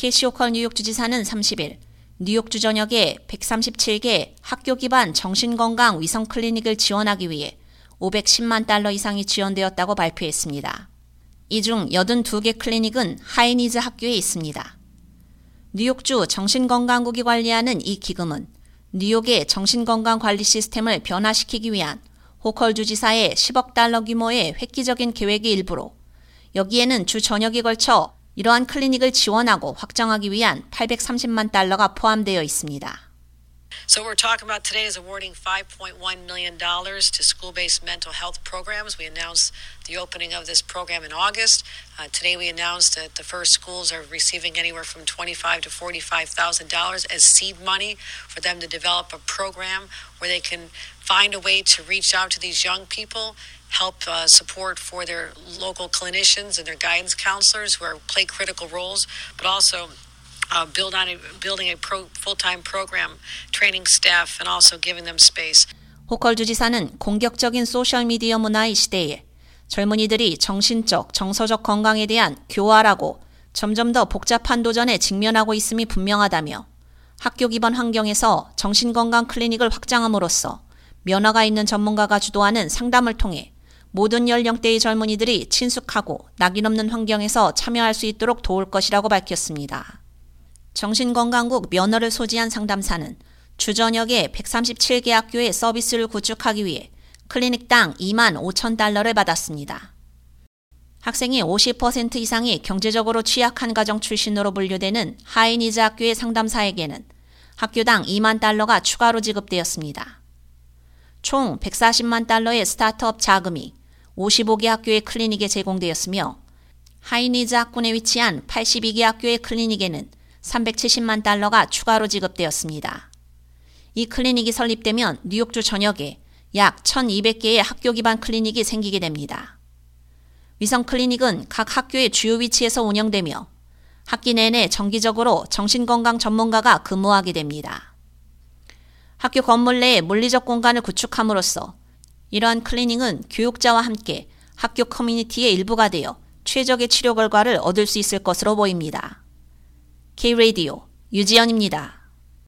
캐시 호컬 뉴욕 주지사는 30일 뉴욕주 전역에 137개 학교 기반 정신건강 위성 클리닉을 지원하기 위해 510만 달러 이상이 지원되었다고 발표했습니다. 이 중 82개 클리닉은 high-needs 학교에 있습니다. 뉴욕주 정신건강국이 관리하는 이 기금은 뉴욕의 정신건강 관리 시스템을 변화시키기 위한 호컬 주지사의 10억 달러 규모의 획기적인 계획의 일부로 여기에는 주 전역에 걸쳐 이러한 클리닉을 지원하고 확장하기 위한 830만 달러가 포함되어 있습니다. So what we're talking about today is awarding $5.1 million to school-based mental health programs. We announced the opening of this program in August. Uh, today we announced that the first schools are receiving anywhere from 25 to $45,000 as seed money for them to develop a program where they can find a way to reach out to these young people help uh, support for their local clinicians and their guidance counselors who are, play critical roles, but also uh, build on a, building a pro, full-time program, training staff, and also giving them space. 호컬 주지사는 공격적인 소셜 미디어 문화의 시대에 젊은이들이 정신적, 정서적 건강에 대한 교활하고 점점 더 복잡한 도전에 직면하고 있음이 분명하다며 학교 기반 환경에서 정신건강 클리닉을 확장함으로써 면허가 있는 전문가가 주도하는 상담을 통해 모든 연령대의 젊은이들이 친숙하고 낙인 없는 환경에서 참여할 수 있도록 도울 것이라고 밝혔습니다. 정신건강국 면허를 소지한 상담사는 주전역의 137개 학교의 서비스를 구축하기 위해 클리닉당 2만 5천 달러를 받았습니다. 학생의 50% 이상이 경제적으로 취약한 가정 출신으로 분류되는 high-needs 학교의 상담사에게는 학교당 2만 달러가 추가로 지급되었습니다. 총 140만 달러의 스타트업 자금이 55개 학교의 클리닉에 제공되었으며 high-needs 학군에 위치한 82개 학교의 클리닉에는 370만 달러가 추가로 지급되었습니다. 이 클리닉이 설립되면 뉴욕주 전역에 약 1200개의 학교 기반 클리닉이 생기게 됩니다. 위성 클리닉은 각 학교의 주요 위치에서 운영되며 학기 내내 정기적으로 정신건강 전문가가 근무하게 됩니다. 학교 건물 내에 물리적 공간을 구축함으로써 이러한 클리닉은 교육자와 함께 학교 커뮤니티의 일부가 되어 최적의 치료 결과를 얻을 수 있을 것으로 보입니다. K-Radio 유지연입니다.